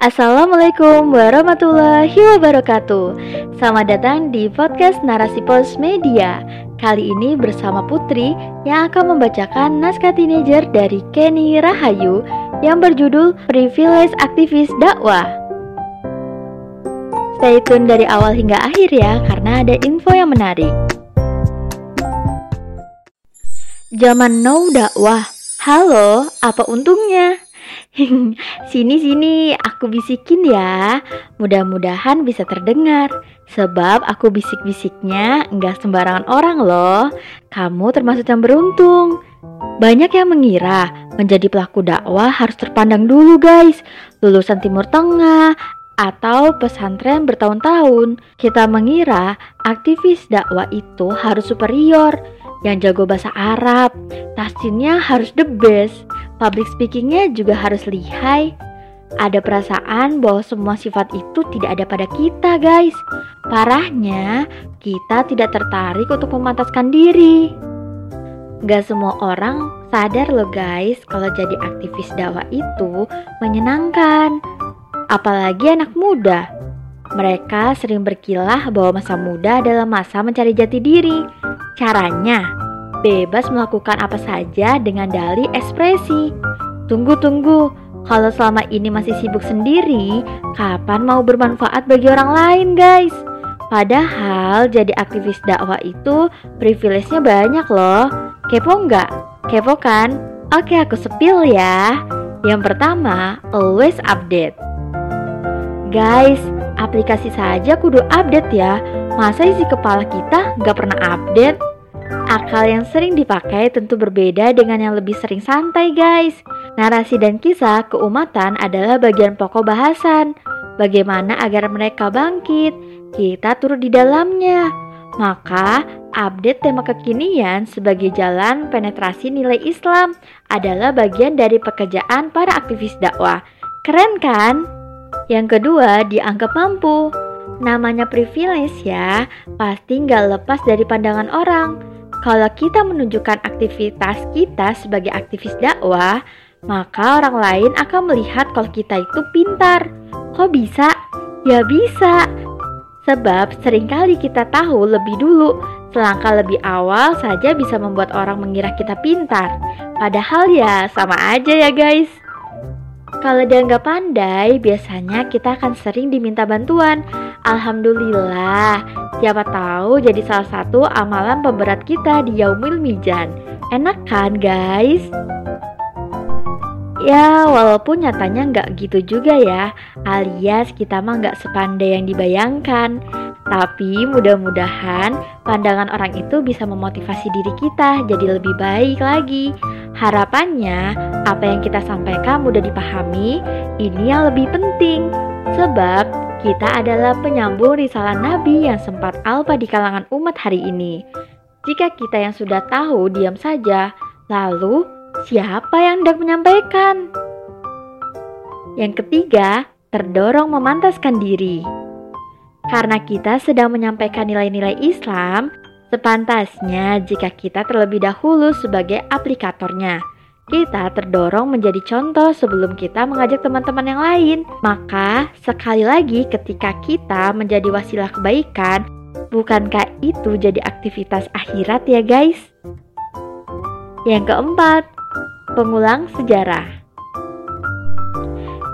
Assalamualaikum warahmatullahi wabarakatuh. Selamat datang di podcast Narasi Pos Media. Kali ini bersama Putri yang akan membacakan naskah teenager dari Kenny Rahayu Yang berjudul Privilege Aktivis Dakwah. Stay tune dari awal hingga akhir ya Karena ada info yang menarik. Zaman now dakwah. Halo, apa untungnya? sini sini, aku bisikin ya. Mudah-mudahan bisa terdengar. Sebab aku bisik-bisiknya nggak sembarangan orang loh. Kamu termasuk yang beruntung. Banyak yang mengira menjadi pelaku dakwah harus terpandang dulu guys. Lulusan Timur Tengah atau pesantren bertahun-tahun. Kita mengira aktivis dakwah itu harus superior yang jago bahasa Arab, tahsinnya harus the best, public speakingnya juga harus lihai. Ada perasaan bahwa semua sifat itu tidak ada pada kita guys. Parahnya, kita tidak tertarik untuk memantaskan diri. Gak semua orang sadar loh guys kalau jadi aktivis dakwah itu menyenangkan. Apalagi anak muda. Mereka sering berkilah bahwa masa muda adalah masa mencari jati diri Caranya, bebas melakukan apa saja dengan dalih ekspresi. Tunggu-tunggu, kalau selama ini masih sibuk sendiri, kapan mau bermanfaat bagi orang lain guys? Padahal jadi aktivis dakwah itu privilege-nya banyak loh. Kepo nggak? Kepo kan? Oke aku sepil ya. Yang pertama, always update. Guys, aplikasi saja kudu update ya Masa isi kepala kita nggak pernah update? Akal yang sering dipakai tentu berbeda dengan yang lebih sering santai guys. Narasi dan kisah keumatan adalah bagian pokok bahasan. Bagaimana agar mereka bangkit, kita turut di dalamnya. Maka update tema kekinian sebagai jalan penetrasi nilai Islam adalah bagian dari pekerjaan para aktivis dakwah. Keren kan? Yang kedua, dianggap mampu. Namanya privilege ya, pasti nggak lepas dari pandangan orang. Kalau kita menunjukkan aktivitas kita sebagai aktivis dakwah, maka orang lain akan melihat kalau kita itu pintar. Kok bisa? Ya bisa. Sebab sering kali kita tahu lebih dulu, selangkah lebih awal saja bisa membuat orang mengira kita pintar. Padahal ya sama aja ya guys. Kalau dianggap pandai, biasanya kita akan sering diminta bantuan. Alhamdulillah, siapa tahu jadi salah satu amalan pemberat kita di Yaumil Mijan. Enak kan guys? Ya, walaupun nyatanya nggak gitu juga ya, alias kita mah nggak sepandai yang dibayangkan. Tapi mudah-mudahan pandangan orang itu bisa memotivasi diri kita jadi lebih baik lagi. Harapannya, apa yang kita sampaikan mudah dipahami, ini yang lebih penting. Sebab kita adalah penyambung risalah Nabi yang sempat alpa di kalangan umat hari ini. Jika kita yang sudah tahu diam saja, lalu siapa yang hendak menyampaikan? Yang ketiga, terdorong memantaskan diri. Karena kita sedang menyampaikan nilai-nilai Islam, sepantasnya jika kita terlebih dahulu sebagai aplikatornya. Kita terdorong menjadi contoh sebelum kita mengajak teman-teman yang lain. Maka, sekali lagi, ketika kita menjadi wasilah kebaikan, bukankah itu jadi aktivitas akhirat, ya, guys? Yang keempat, pengulang sejarah.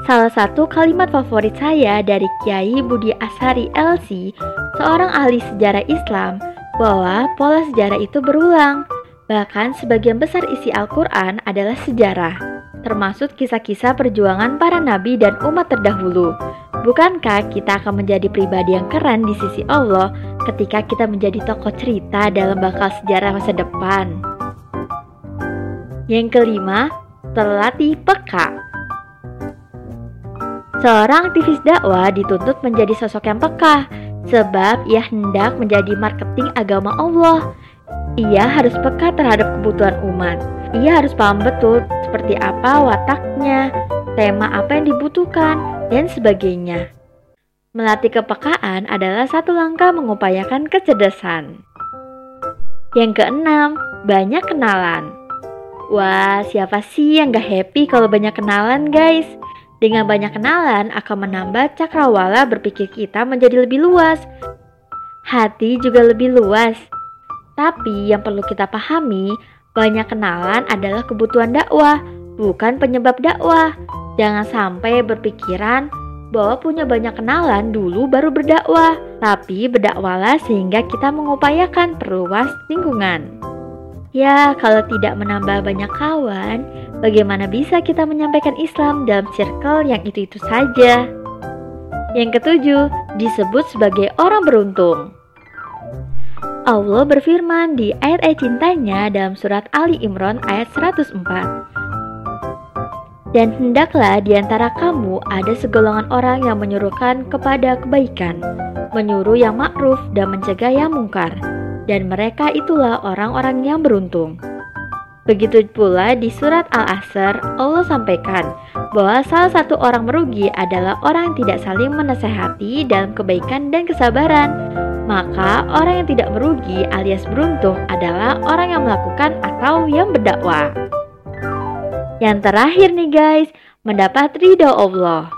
Salah satu kalimat favorit saya dari Kiai Budi Asari LC, seorang ahli sejarah Islam, bahwa pola sejarah itu berulang. Bahkan sebagian besar isi Al-Quran adalah sejarah, termasuk kisah-kisah perjuangan para nabi dan umat terdahulu. Bukankah kita akan menjadi pribadi yang keren di sisi Allah ketika kita menjadi tokoh cerita dalam bakal sejarah masa depan? Yang kelima, terlatih peka. Seorang aktivis dakwah dituntut menjadi sosok yang peka, sebab ia hendak menjadi marketing agama Allah. Ia harus peka terhadap kebutuhan umat. Ia harus paham betul seperti apa wataknya, tema apa yang dibutuhkan, dan sebagainya. Melatih kepekaan adalah satu langkah mengupayakan kecerdasan. Yang keenam, banyak kenalan. Wah, siapa sih yang gak happy kalau banyak kenalan, guys? Dengan banyak kenalan akan menambah cakrawala berpikir kita menjadi lebih luas. Hati juga lebih luas. Tapi yang perlu kita pahami, banyak kenalan adalah kebutuhan dakwah, bukan penyebab dakwah. Jangan sampai berpikiran bahwa punya banyak kenalan dulu baru berdakwah, tapi berdakwalah sehingga kita mengupayakan perluas lingkungan. Ya, kalau tidak menambah banyak kawan, bagaimana bisa kita menyampaikan Islam dalam circle yang itu-itu saja? Yang ketujuh, disebut sebagai orang beruntung. Allah berfirman di ayat-ayat cintanya dalam surat Ali Imran ayat 104. Dan hendaklah di antara kamu ada segolongan orang yang menyuruhkan kepada kebaikan, menyuruh yang makruf dan mencegah yang mungkar, dan mereka itulah orang-orang yang beruntung. Begitu pula di surat Al-Asr, Allah sampaikan bahwa salah satu orang merugi adalah orang yang tidak saling menasehati dalam kebaikan dan kesabaran. Maka orang yang tidak merugi alias beruntung adalah orang yang melakukan atau yang berdakwah. Yang terakhir nih guys, mendapat ridho Allah.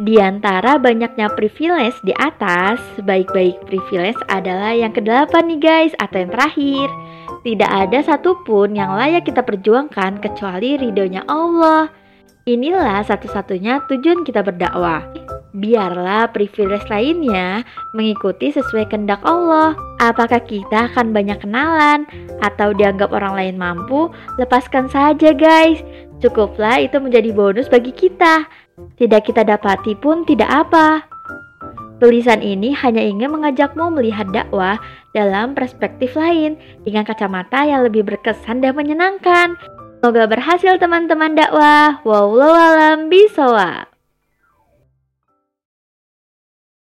Di antara banyaknya privilege di atas, sebaik-baik privilege adalah yang kedelapan nih guys, atau yang terakhir. Tidak ada satupun yang layak kita perjuangkan kecuali ridhonya Allah. Inilah satu-satunya tujuan kita berdakwah. Biarlah privilege lainnya mengikuti sesuai kehendak Allah. Apakah kita akan banyak kenalan atau dianggap orang lain mampu? Lepaskan saja guys. Cukuplah itu menjadi bonus bagi kita. Tidak kita dapati pun tidak apa. Tulisan ini hanya ingin mengajakmu melihat dakwah dalam perspektif lain dengan kacamata yang lebih berkesan dan menyenangkan. Semoga berhasil teman-teman dakwah. Wallahu alam bisawab.